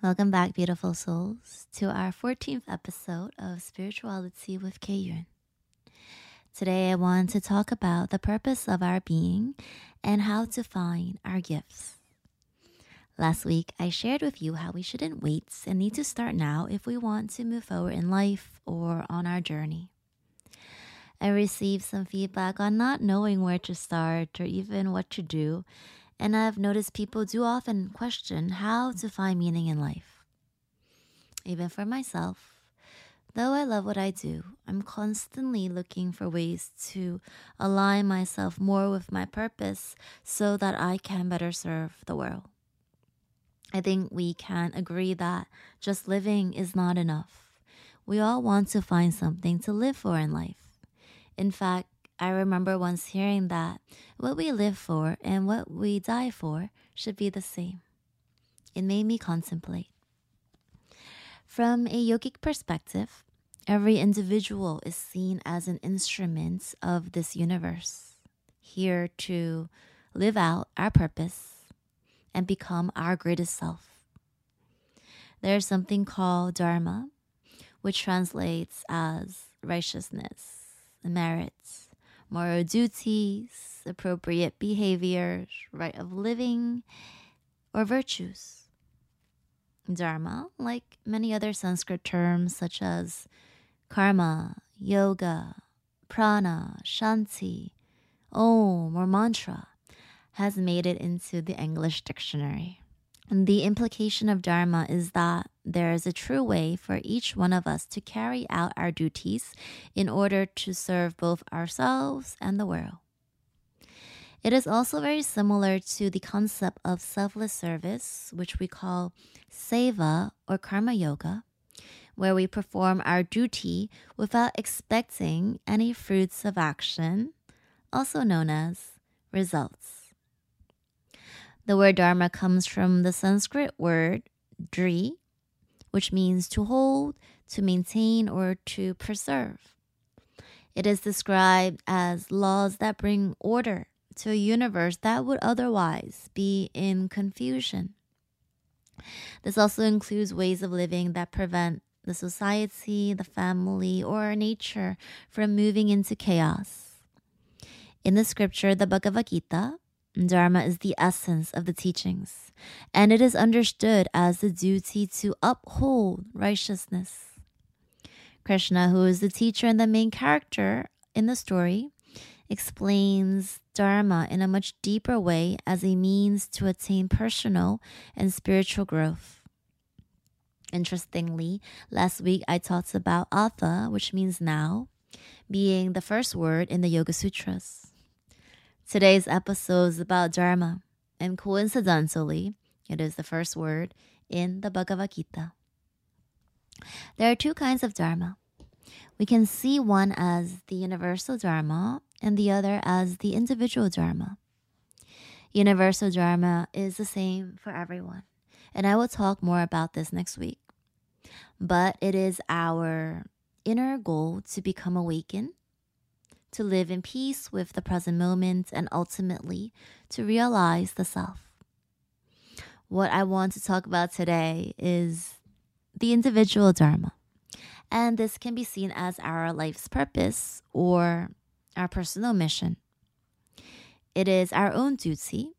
Welcome back, beautiful souls, to our 14th episode of Spirituality with Kayun. Today, I want to talk about the purpose of our being and how to find our gifts. Last week, I shared with you how we shouldn't wait and need to start now if we want to move forward in life or on our journey. I received some feedback on not knowing where to start or even what to do and I've noticed people do often question how to find meaning in life. Even for myself, though I love what I do, I'm constantly looking for ways to align myself more with my purpose so that I can better serve the world. I think we can agree that just living is not enough. We all want to find something to live for in life. In fact, I remember once hearing that what we live for and what we die for should be the same. It made me contemplate. From a yogic perspective, every individual is seen as an instrument of this universe, here to live out our purpose and become our greatest self. There's something called Dharma, which translates as righteousness, merits, moral duties, appropriate behaviors, right of living, or virtues. Dharma, like many other Sanskrit terms such as karma, yoga, prana, shanti, om, or mantra, has made it into the English dictionary. The implication of Dharma is that there is a true way for each one of us to carry out our duties in order to serve both ourselves and the world. It is also very similar to the concept of selfless service, which we call seva or karma yoga, where we perform our duty without expecting any fruits of action, also known as results. The word dharma comes from the Sanskrit word dri, which means to hold, to maintain, or to preserve. It is described as laws that bring order to a universe that would otherwise be in confusion. This also includes ways of living that prevent the society, the family, or nature from moving into chaos. In the scripture, the Bhagavad Gita, Dharma is the essence of the teachings, and it is understood as the duty to uphold righteousness. Krishna, who is the teacher and the main character in the story, explains Dharma in a much deeper way as a means to attain personal and spiritual growth. Interestingly, last week I talked about Atha, which means now, being the first word in the Yoga Sutras. Today's episode is about Dharma, and coincidentally, it is the first word in the Bhagavad Gita. There are two kinds of Dharma. We can see one as the universal Dharma and the other as the individual Dharma. Universal Dharma is the same for everyone, and I will talk more about this next week. But it is our inner goal to become awakened to live in peace with the present moment, and ultimately to realize the self. What I want to talk about today is the individual Dharma. And this can be seen as our life's purpose or our personal mission. It is our own duty.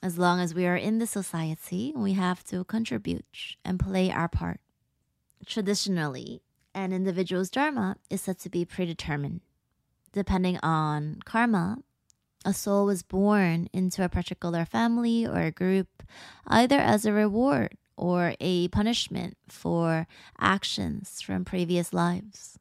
As long as we are in the society, we have to contribute and play our part. Traditionally, an individual's dharma is said to be predetermined depending on karma, a soul was born into a particular family or a group, either as a reward or a punishment for actions from previous lives.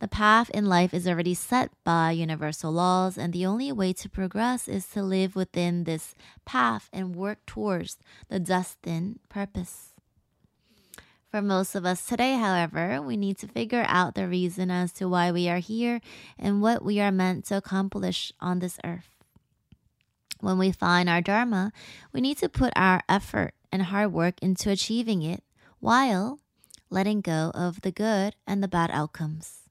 The path in life is already set by universal laws, and the only way to progress is to live within this path and work towards the destined purpose. For most of us today, however, we need to figure out the reason as to why we are here and what we are meant to accomplish on this earth. When we find our Dharma, we need to put our effort and hard work into achieving it while letting go of the good and the bad outcomes.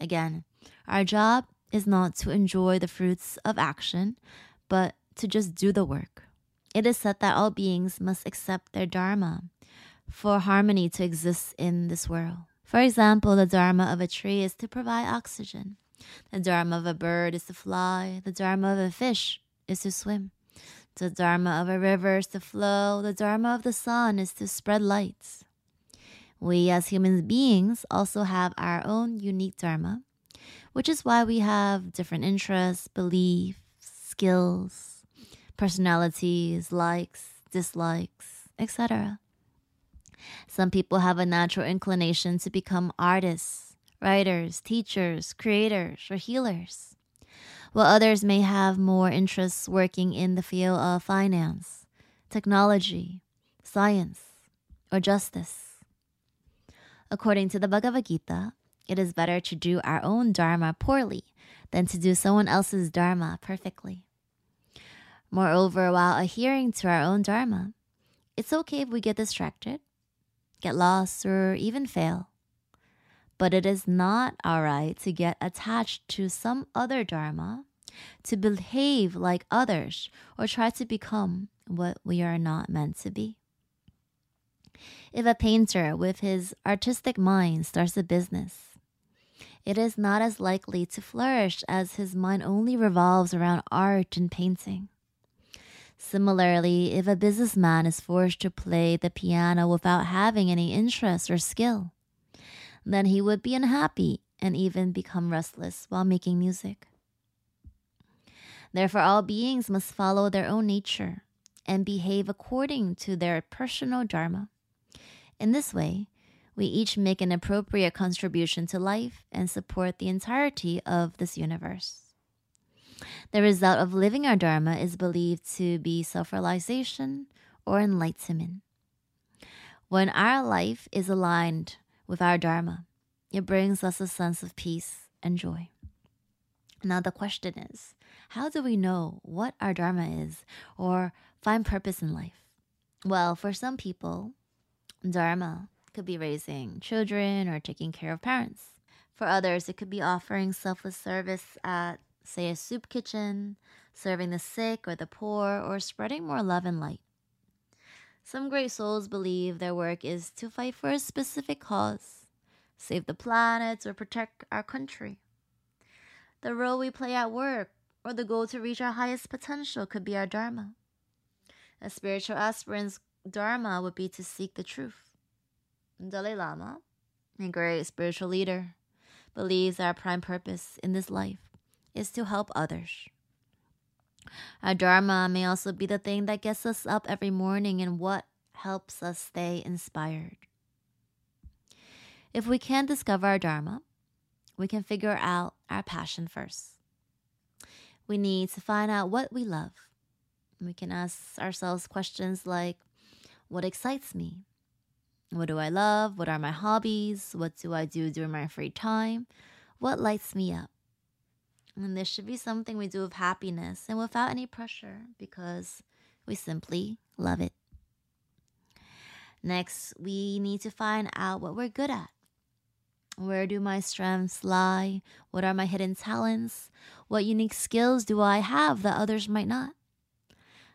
Again, our job is not to enjoy the fruits of action, but to just do the work. it is said that all beings must accept their dharma for harmony to exist in this world. For example, the dharma of a tree is to provide oxygen. The dharma of a bird is to fly. The dharma of a fish is to swim. The dharma of a river is to flow. The dharma of the sun is to spread light. We as human beings also have our own unique dharma, which is why we have different interests, beliefs, skills, personalities, likes, dislikes, etc. Some people have a natural inclination to become artists, writers, teachers, creators, or healers, while others may have more interests working in the field of finance, technology, science, or justice. According to the Bhagavad Gita, it is better to do our own dharma poorly than to do someone else's dharma perfectly. Moreover, while adhering to our own dharma, it's okay if we get distracted get lost, or even fail. But it is not alright to get attached to some other Dharma, to behave like others, or try to become what we are not meant to be. If a painter with his artistic mind starts a business, it is not as likely to flourish as his mind only revolves around art and painting. Similarly, if a businessman is forced to play the piano without having any interest or skill, then he would be unhappy and even become restless while making music. Therefore, all beings must follow their own nature and behave according to their personal dharma. In this way, we each make an appropriate contribution to life and support the entirety of this universe. The result of living our Dharma is believed to be self realization or enlightenment. When our life is aligned with our Dharma, it brings us a sense of peace and joy. Now, the question is how do we know what our Dharma is or find purpose in life? Well, for some people, Dharma could be raising children or taking care of parents. For others, it could be offering selfless service at say a soup kitchen, serving the sick or the poor, or spreading more love and light. Some great souls believe their work is to fight for a specific cause, save the planet, or protect our country. The role we play at work or the goal to reach our highest potential could be our Dharma. A spiritual aspirant's Dharma would be to seek the truth. Dalai Lama, a great spiritual leader, believes our prime purpose in this life is to help others. Our Dharma may also be the thing that gets us up every morning and what helps us stay inspired. If we can't discover our Dharma, we can figure out our passion first. We need to find out what we love. We can ask ourselves questions like What excites me? What do I love? What are my hobbies? What do I do during my free time? What lights me up? And this should be something we do with happiness and without any pressure because we simply love it. Next, we need to find out what we're good at. Where do my strengths lie? What are my hidden talents? What unique skills do I have that others might not?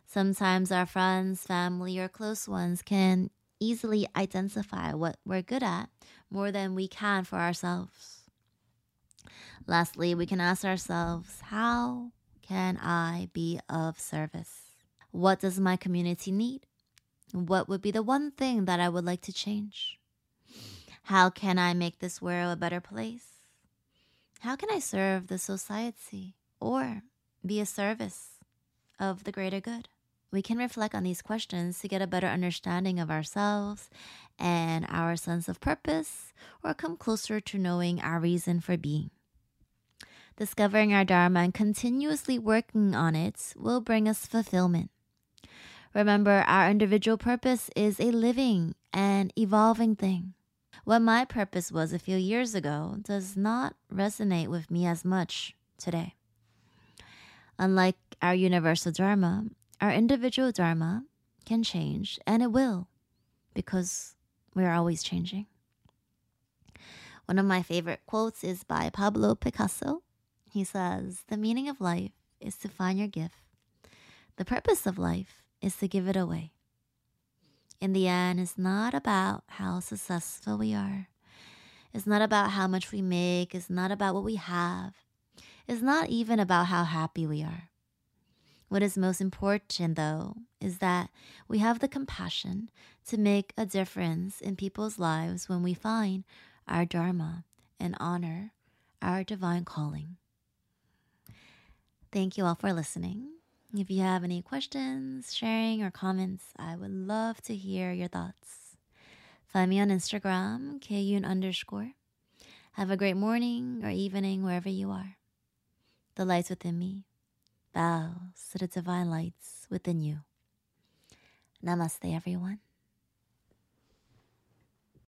Sometimes our friends, family, or close ones can easily identify what we're good at more than we can for ourselves. Lastly, we can ask ourselves how can I be of service? What does my community need? What would be the one thing that I would like to change? How can I make this world a better place? How can I serve the society or be a service of the greater good? We can reflect on these questions to get a better understanding of ourselves and our sense of purpose, or come closer to knowing our reason for being. Discovering our Dharma and continuously working on it will bring us fulfillment. Remember, our individual purpose is a living and evolving thing. What my purpose was a few years ago does not resonate with me as much today. Unlike our universal Dharma, our individual Dharma can change, and it will, because we are always changing. One of my favorite quotes is by Pablo Picasso he says, The meaning of life is to find your gift. The purpose of life is to give it away. In the end, it's not about how successful we are. It's not about how much we make. It's not about what we have. It's not even about how happy we are. What is most important, though, is that we have the compassion to make a difference in people's lives when we find our Dharma and honor our divine calling. Thank you all for listening. If you have any questions, sharing, or comments, I would love to hear your thoughts. Find me on Instagram, Kyun underscore. Have a great morning or evening wherever you are. The lights within me bows to the divine lights within you. Namaste, everyone.